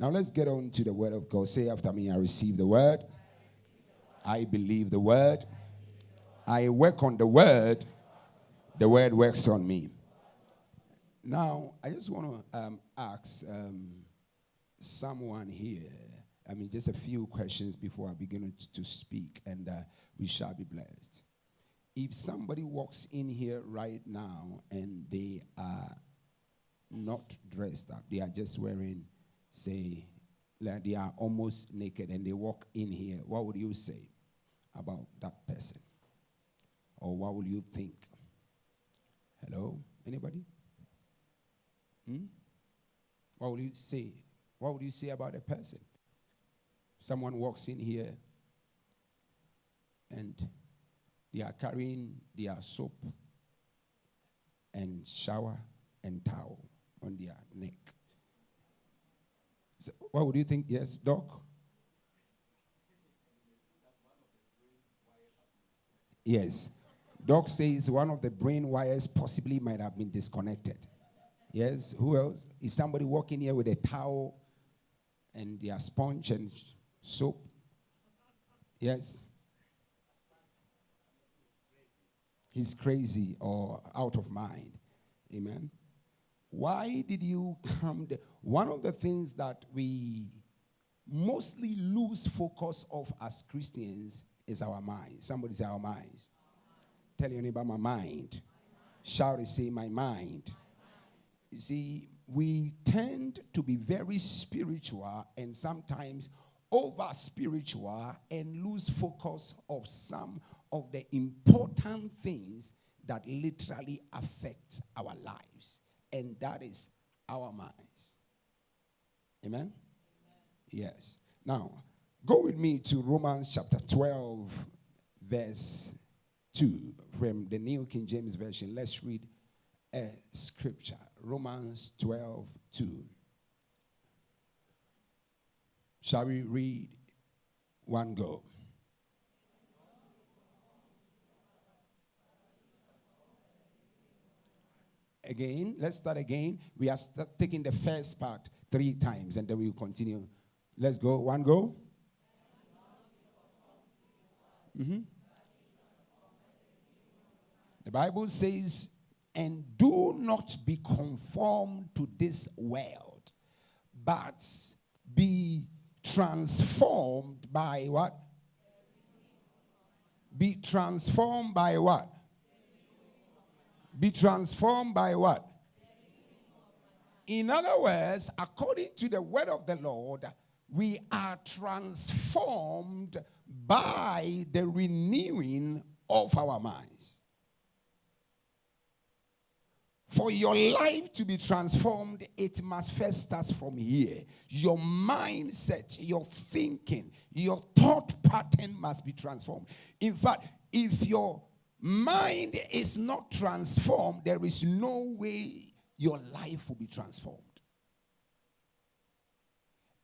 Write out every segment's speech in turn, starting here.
Now let's get on to the word of God. Say after me, I receive the word. I believe the word. I work on the word. The word works on me. Now, I just want to um, ask um, someone here, I mean, just a few questions before I begin to, to speak, and uh, we shall be blessed. If somebody walks in here right now and they are not dressed up, they are just wearing, say, like they are almost naked and they walk in here, what would you say about that person? Or what would you think? Hello? Anybody? Hmm? What would you say? What would you say about a person? Someone walks in here and they are carrying their soap and shower and towel on their neck. So what would you think? Yes, Doc? Yes. Doc says one of the brain wires possibly might have been disconnected. Yes, who else? If somebody walk in here with a towel and their sponge and soap, yes, he's crazy or out of mind. Amen. Why did you come? There? One of the things that we mostly lose focus of as Christians is our minds. Somebody say our minds. Tell your neighbor my mind. Shout and say my mind. You see, we tend to be very spiritual and sometimes over spiritual and lose focus of some of the important things that literally affect our lives, and that is our minds. Amen? Amen? Yes. Now, go with me to Romans chapter 12, verse 2 from the New King James Version. Let's read a scripture. Romans 12, 2. Shall we read one go? Again, let's start again. We are taking the first part three times and then we'll continue. Let's go. One go. Mm-hmm. The Bible says and do not be conformed to this world, but be transformed by what? Be transformed by what? Be transformed by what? In other words, according to the word of the Lord, we are transformed by the renewing of our minds. For your life to be transformed, it must first start from here. Your mindset, your thinking, your thought pattern must be transformed. In fact, if your mind is not transformed, there is no way your life will be transformed.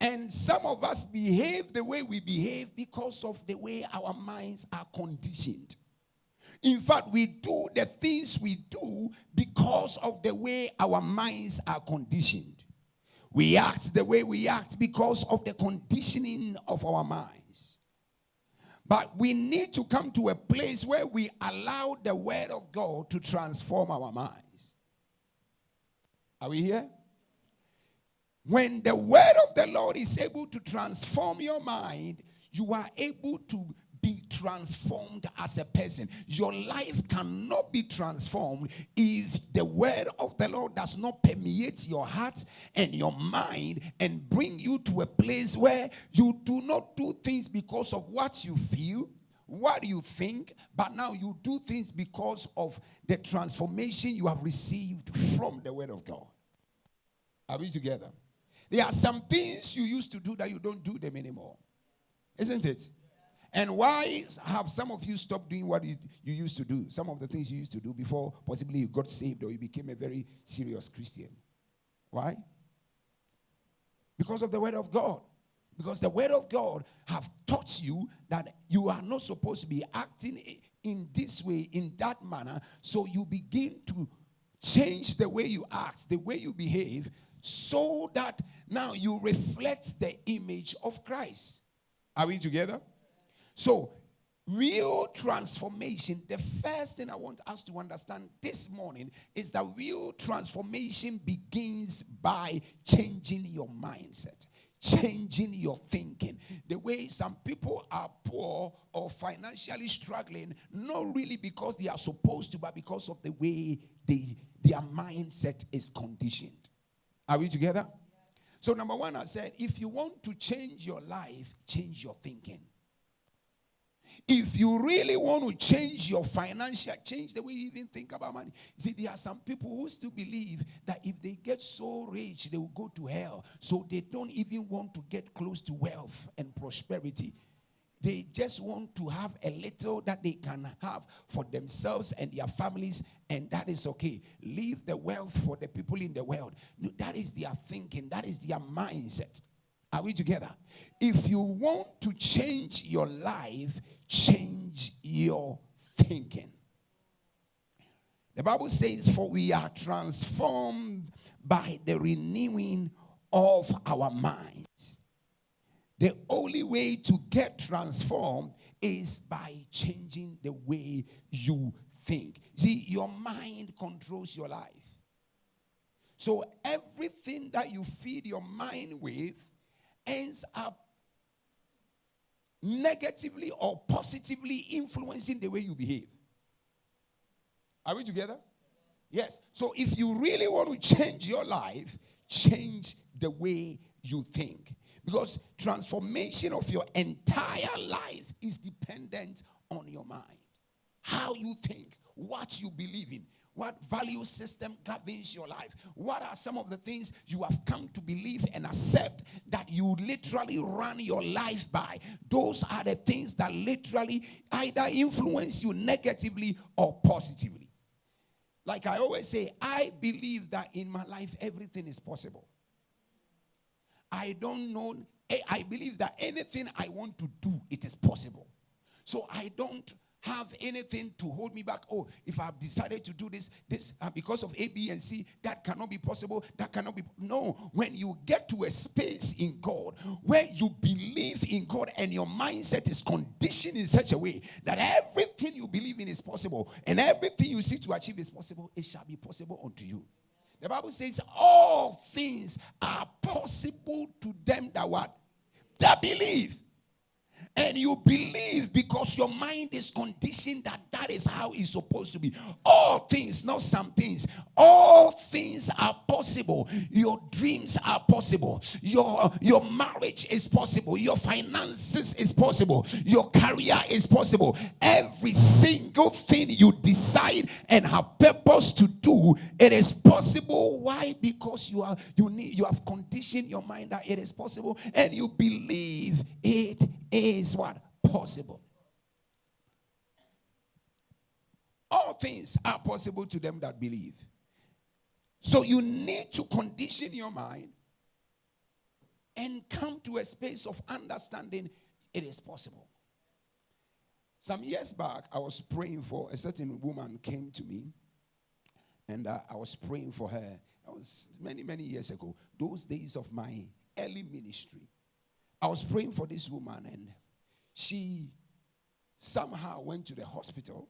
And some of us behave the way we behave because of the way our minds are conditioned. In fact, we do the things we do because of the way our minds are conditioned. We act the way we act because of the conditioning of our minds. But we need to come to a place where we allow the Word of God to transform our minds. Are we here? When the Word of the Lord is able to transform your mind, you are able to be transformed as a person. Your life cannot be transformed if the word of the Lord does not permeate your heart and your mind and bring you to a place where you do not do things because of what you feel, what you think, but now you do things because of the transformation you have received from the word of God. Are we together? There are some things you used to do that you don't do them anymore. Isn't it? And why have some of you stopped doing what you, you used to do? Some of the things you used to do before possibly you got saved or you became a very serious Christian. Why? Because of the word of God. Because the word of God have taught you that you are not supposed to be acting in this way, in that manner. So you begin to change the way you act, the way you behave, so that Now you reflect the image of Christ. Are we together? So, real transformation, the first thing I want us to understand this morning is that real transformation begins by changing your mindset changing your thinking. The way some people are poor or financially struggling, not really because they are supposed to, but because of the way they, their mindset is conditioned. Are we together? So, number one, I said, if you want to change your life, change your thinking. If you really want to change your financial, change the way you even think about money. See, there are some people who still believe that if they get so rich, they will go to hell. So they don't even want to get close to wealth and prosperity. They just want to have a little that they can have for themselves and their families, and that is okay. Leave the wealth for the people in the world. No, that is their thinking, that is their mindset. Are we together? If you want to change your life, change your thinking. The Bible says, For we are transformed by the renewing of our minds. The only way to get transformed is by changing the way you think. See, your mind controls your life. So everything that you feed your mind with ends up negatively or positively influencing the way you behave. Are we together? Yes. So if you really want to change your life, change the way you think. Because transformation of your entire life is dependent on your mind. How you think, what you believe in, what value system governs your life? What are some of the things you have come to believe and accept that you literally run your life by? Those are the things that literally either influence you negatively or positively. Like I always say, I believe that in my life everything is possible. I don't know, eh, I believe that anything I want to do, it is possible. So I don't have anything to hold me back. Oh, if I've decided to do this, this uh, because of A, B, and C, that cannot be possible. That cannot be. No, when you get to a space in God where you believe in God and your mindset is conditioned in such a way that everything you believe in is possible and everything you seek to achieve is possible, it shall be possible unto you. The Bible says all things are possible to them that what? That believe and you believe because your mind is conditioned that that is how it's supposed to be. All things, not some things, all possible. Your dreams are possible. Your, uh, your marriage is possible. Your finances is possible. Your career is possible. Every single thing you decide and have purpose to do, it is possible. Why? Because you are you need you have conditioned your mind that it is possible and you believe it is what? Possible. All things are possible to them that believe. So you need to condition your mind and come to a space of understanding it is possible. Some years back, I was praying for a certain woman came to me, and uh, I was praying for her. That was many, many years ago. Those days of my early ministry. I was praying for this woman, and she somehow went to the hospital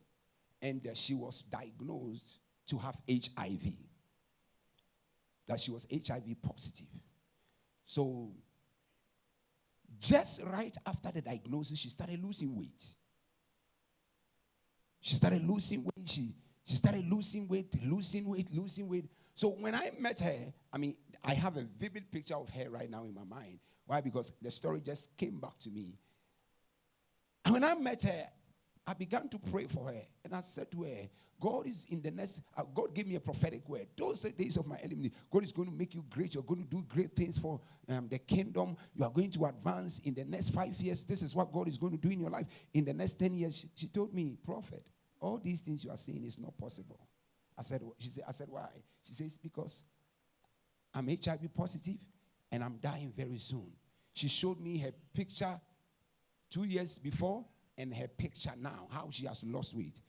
and uh, she was diagnosed to have HIV. That she was HIV positive. So, just right after the diagnosis, she started losing weight. She started losing weight. She, she started losing weight, losing weight, losing weight. So when I met her, I mean, I have a vivid picture of her right now in my mind. Why? Because the story just came back to me. And when I met her, I began to pray for her. And I said to her, God is in the next, uh, God gave me a prophetic word. Those days of my enemy, God is going to make you great. You're going to do great things for um, the kingdom. You are going to advance in the next five years. This is what God is going to do in your life. In the next 10 years, she, she told me, Prophet, all these things you are saying is not possible. I said, she said, I said, why? She says, because I'm HIV positive and I'm dying very soon. She showed me her picture two years before and her picture now, how she has lost weight.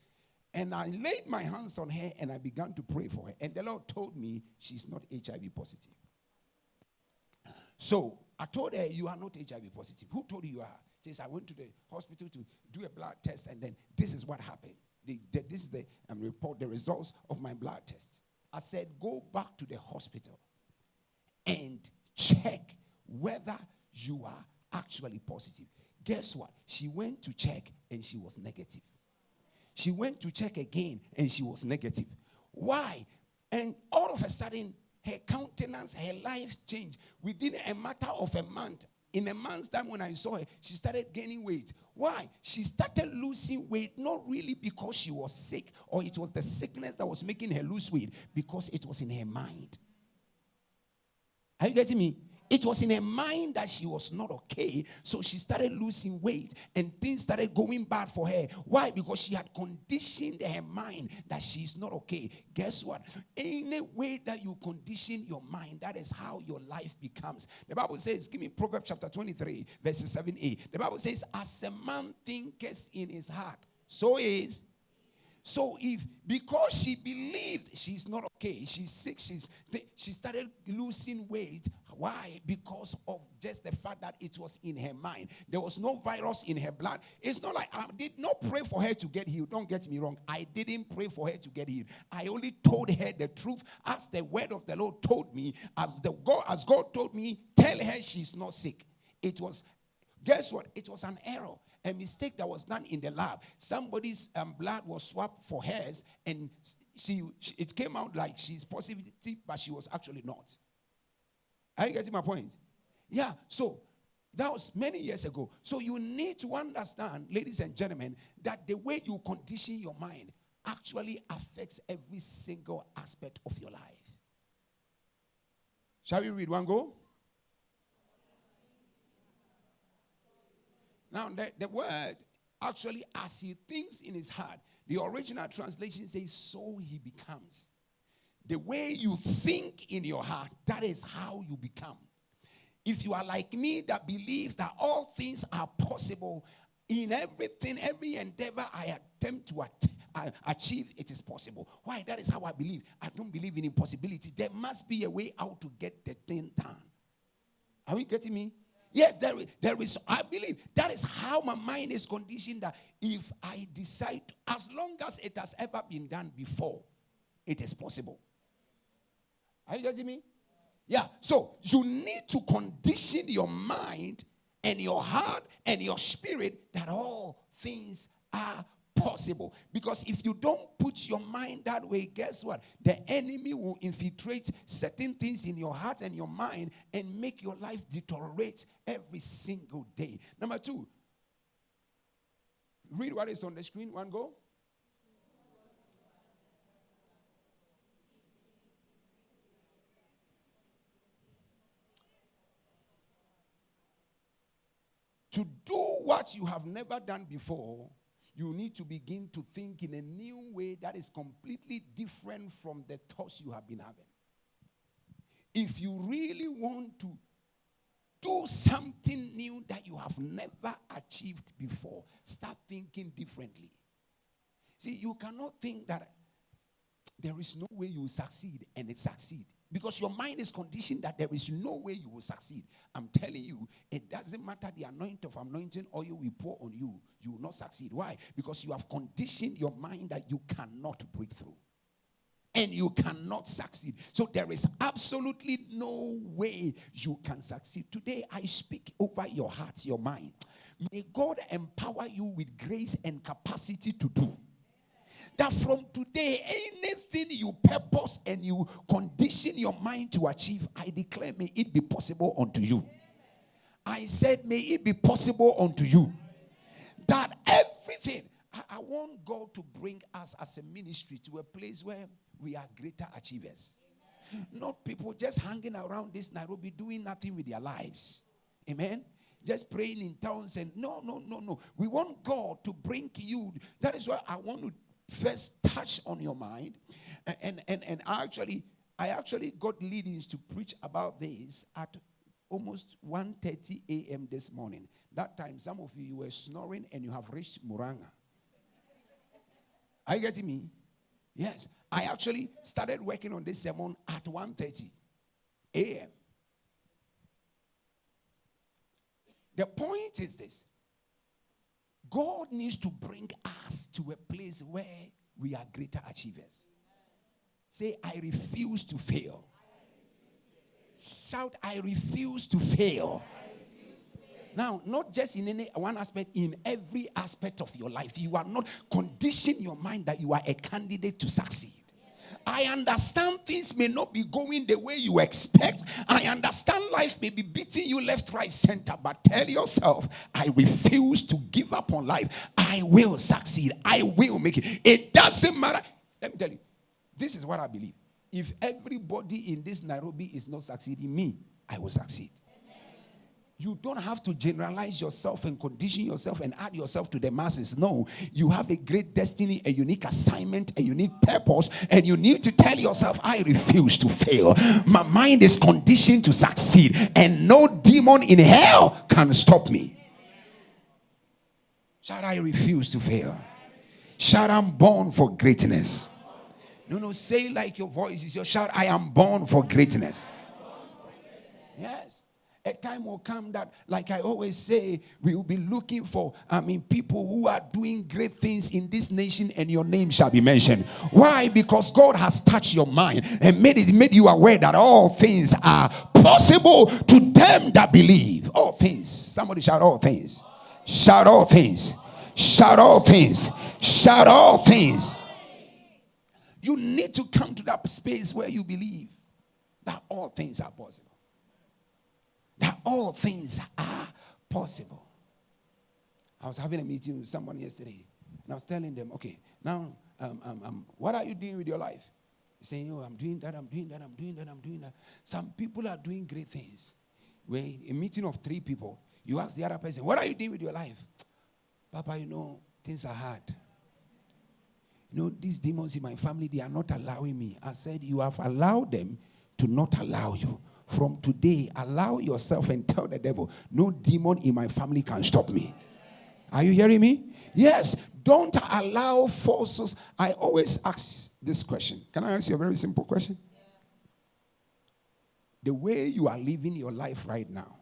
And I laid my hands on her and I began to pray for her. And the Lord told me she's not HIV positive. So I told her, You are not HIV positive. Who told you you are? Says, I went to the hospital to do a blood test, and then this is what happened. The, the, this is the um, report, the results of my blood test. I said, Go back to the hospital and check whether you are actually positive. Guess what? She went to check and she was negative. She went to check again and she was negative. Why? And all of a sudden, her countenance, her life changed within a matter of a month. In a month's time, when I saw her, she started gaining weight. Why? She started losing weight not really because she was sick or it was the sickness that was making her lose weight, because it was in her mind. Are you getting me? It was in her mind that she was not okay. So she started losing weight and things started going bad for her. Why? Because she had conditioned her mind that she's not okay. Guess what? Any way that you condition your mind, that is how your life becomes. The Bible says, give me Proverbs chapter 23, verses 7a. The Bible says, As a man thinketh in his heart, so is so if because she believed she's not okay, she's sick, she's she started losing weight. Why? Because of just the fact that it was in her mind. There was no virus in her blood. It's not like I did not pray for her to get healed. Don't get me wrong. I didn't pray for her to get healed. I only told her the truth as the word of the Lord told me. As the God, as God told me, tell her she's not sick. It was, guess what? It was an error a mistake that was done in the lab. Somebody's um, blood was swapped for hers, and she, she, it came out like she's positive, but she was actually not. Are you getting my point? Yeah. So that was many years ago. So you need to understand, ladies and gentlemen, that the way you condition your mind actually affects every single aspect of your life. Shall we read one go? Now, the, the word actually, as he thinks in his heart, the original translation says, so he becomes. The way you think in your heart, that is how you become. If you are like me that believe that all things are possible in everything, every endeavor I attempt to at- achieve, it is possible. Why? That is how I believe. I don't believe in impossibility. There must be a way out to get the thing done. Are we getting me? Yes, there is, there is, I believe that is how my mind is conditioned that if I decide, as long as it has ever been done before, it is possible. Are you getting me? Yeah. So you need to condition your mind and your heart and your spirit that all things are possible. Because if you don't put your mind that way, guess what? The enemy will infiltrate certain things in your heart and your mind and make your life deteriorate every single day. Number two, read what is on the screen. One go. To do what you have never done before you need to begin to think in a new way that is completely different from the thoughts you have been having. If you really want to do something new that you have never achieved before, start thinking differently. See, you cannot think that there is no way you will succeed and it succeed because your mind is conditioned that there is no way you will succeed. I'm telling you, it doesn't matter the anointing of anointing oil we pour on you, you will not succeed. Why? Because you have conditioned your mind that you cannot break through and you cannot succeed. So there is absolutely no way you can succeed. Today, I speak over your heart, your mind. May God empower you with grace and capacity to do that from today, anything you purpose and you condition your mind to achieve, I declare, may it be possible unto you. I said, may it be possible unto you. That everything, I, I want God to bring us as a ministry to a place where we are greater achievers. Not people just hanging around this Nairobi doing nothing with their lives. Amen just praying in tongues and no no no no we want god to bring you that is why i want to first touch on your mind. And, and, and actually, I actually got leadings to preach about this at almost 1.30 a.m. this morning. That time, some of you, you were snoring and you have reached Muranga. Are you getting me? Yes. I actually started working on this sermon at 1.30 a.m. The point is this God needs to bring us to a place where we are greater achievers. Say, I refuse to fail. Shout, I refuse to fail. Now, not just in any one aspect, in every aspect of your life, you are not condition your mind that you are a candidate to succeed. I understand things may not be going the way you expect. I understand life may be beating you left, right, center, but tell yourself, I refuse to give up on life. I will succeed. I will make it. It doesn't matter. Let me tell you, this is what I believe. If everybody in this Nairobi is not succeeding, me, I will succeed. You don't have to generalize yourself and condition yourself and add yourself to the masses. No, you have a great destiny, a unique assignment, a unique purpose, and you need to tell yourself, I refuse to fail. My mind is conditioned to succeed, and no demon in hell can stop me. Shout, I refuse to fail. Shout, I'm born for greatness. No, no, say like your voice is your shout, I am born for greatness. Yes a time will come that, like I always say, we will be looking for, I mean, people who are doing great things in this nation and your name shall be mentioned. Why? Because God has touched your mind and made it made you aware that all things are possible to them that believe. All things. Somebody shout all things. Shout all things. Shout all things. Shout all things. You need to come to that space where you believe that all things are possible all things are possible. I was having a meeting with someone yesterday, and I was telling them, okay, now, um, um, um, what are you doing with your life? Saying, oh, I'm doing that, I'm doing that, I'm doing that, I'm doing that. Some people are doing great things. Where a meeting of three people, you ask the other person, what are you doing with your life? Papa, you know, things are hard. You know, these demons in my family, they are not allowing me. I said, you have allowed them to not allow you. From today, allow yourself and tell the devil, no demon in my family can stop me. Are you hearing me? Yes. Don't allow forces. I always ask this question. Can I ask you a very simple question? The way you are living your life right now,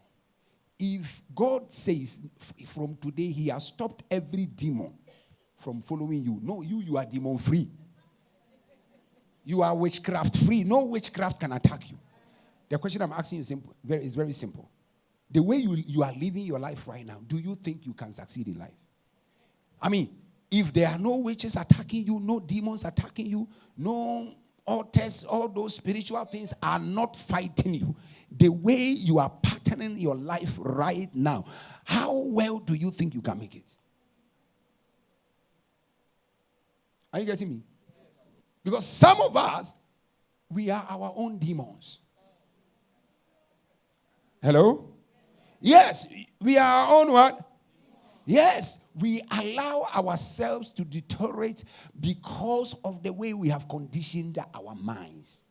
if God says from today he has stopped every demon from following you, no, you, you are demon free. You are witchcraft free. No witchcraft can attack you. The question I'm asking you is, simple, very, is very simple. The way you, you are living your life right now, do you think you can succeed in life? I mean, if there are no witches attacking you, no demons attacking you, no altars, all those spiritual things are not fighting you. The way you are patterning your life right now, how well do you think you can make it? Are you getting me? Because some of us, we are our own demons. Hello? Yes, we are our own what? Yes, we allow ourselves to deteriorate because of the way we have conditioned our minds.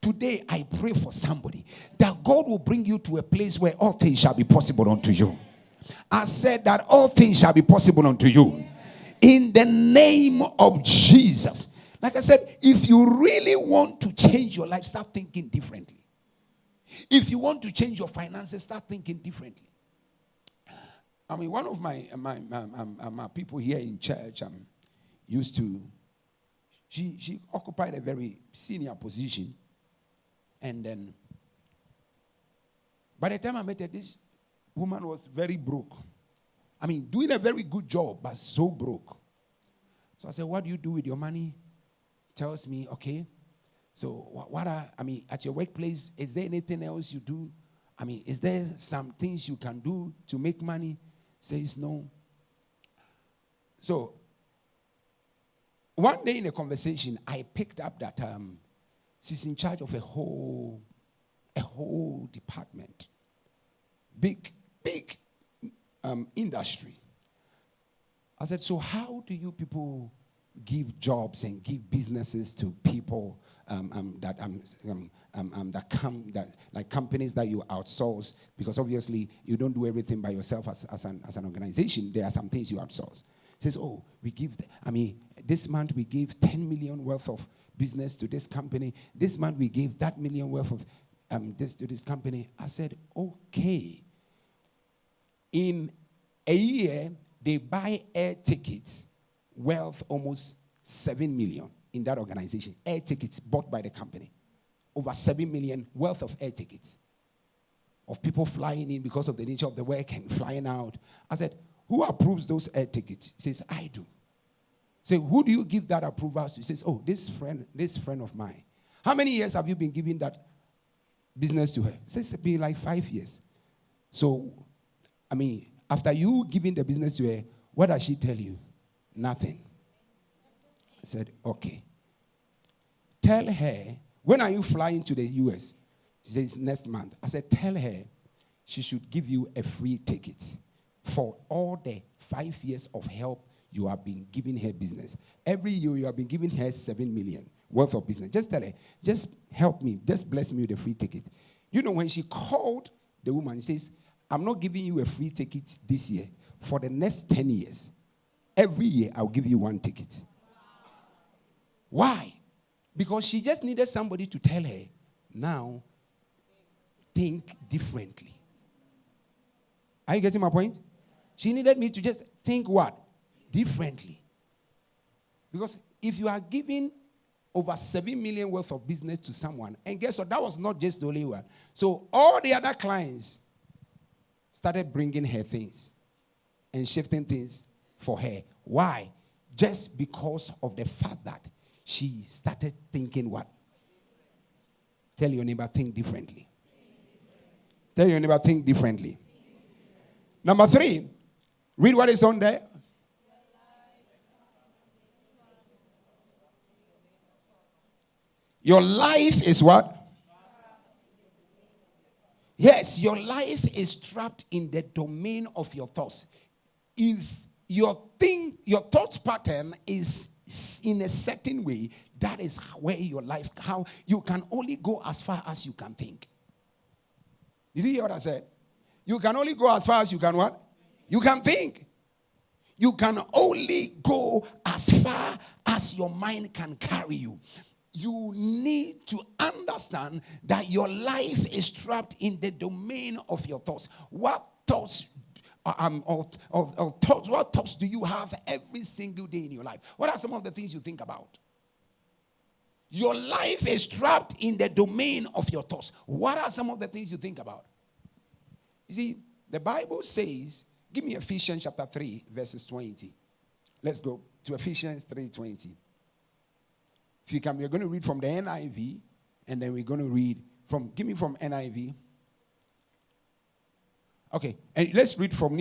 Today, I pray for somebody that God will bring you to a place where all things shall be possible unto you. I said that all things shall be possible unto you. In the name of Jesus. Like I said, if you really want to change your life, start thinking differently. If you want to change your finances, start thinking differently. I mean, one of my my, my, my, my people here in church um, used to, she, she occupied a very senior position. And then, by the time I met her, this woman was very broke. I mean, doing a very good job, but so broke. So I said, What do you do with your money? Tells me, okay, so, what are, I mean, at your workplace, is there anything else you do? I mean, is there some things you can do to make money? Says no. So, one day in a conversation, I picked up that um, she's in charge of a whole, a whole department, big, big um, industry. I said, so how do you people give jobs and give businesses to people um, um, that um, um, um, um, that come that like companies that you outsource because obviously you don't do everything by yourself as, as, an, as an organization. There are some things you outsource. Says, oh, we give. I mean, this month we gave 10 million worth of business to this company. This month we gave that million worth of um, this to this company. I said, okay. In a year, they buy air tickets worth almost 7 million in that organization. Air tickets bought by the company. Over 7 million worth of air tickets. Of people flying in because of the nature of the work and flying out. I said, Who approves those air tickets? He says, I do. Say, who do you give that approval to? He says, Oh, this friend, this friend of mine. How many years have you been giving that business to her? He says it's been like five years. So, I mean, after you giving the business to her, what does she tell you? Nothing. I said, okay. Tell her, when are you flying to the US? She says, next month. I said, tell her she should give you a free ticket for all the five years of help you have been giving her business. Every year you have been giving her seven million worth of business. Just tell her, just help me, just bless me with a free ticket. You know, when she called the woman, she says, I'm not giving you a free ticket this year. For the next 10 years, every year I'll give you one ticket. Why? Because she just needed somebody to tell her, now think differently. Are you getting my point? She needed me to just think what? Differently. Because if you are giving over 7 million worth of business to someone, and guess what? That was not just the only one. So all the other clients started bringing her things and shifting things for her. Why? Just because of the fact that she started thinking what? Tell your neighbor, think differently. Tell your neighbor, think differently. Number three, read what is on there. Your life is what? Yes, your life is trapped in the domain of your thoughts. If your thing, your thought pattern is in a certain way, that is where your life, how you can only go as far as you can think. Did you hear what I said? You can only go as far as you can what? You can think. You can only go as far as your mind can carry you you need to understand that your life is trapped in the domain of your thoughts. What thoughts thoughts, what thoughts do you have every single day in your life? What are some of the things you think about? Your life is trapped in the domain of your thoughts. What are some of the things you think about? You see, the Bible says, give me Ephesians chapter 3, verses 20. Let's go to Ephesians 3 20. If you come, we're going to read from the NIV, and then we're going to read from, give me from NIV. Okay, and let's read from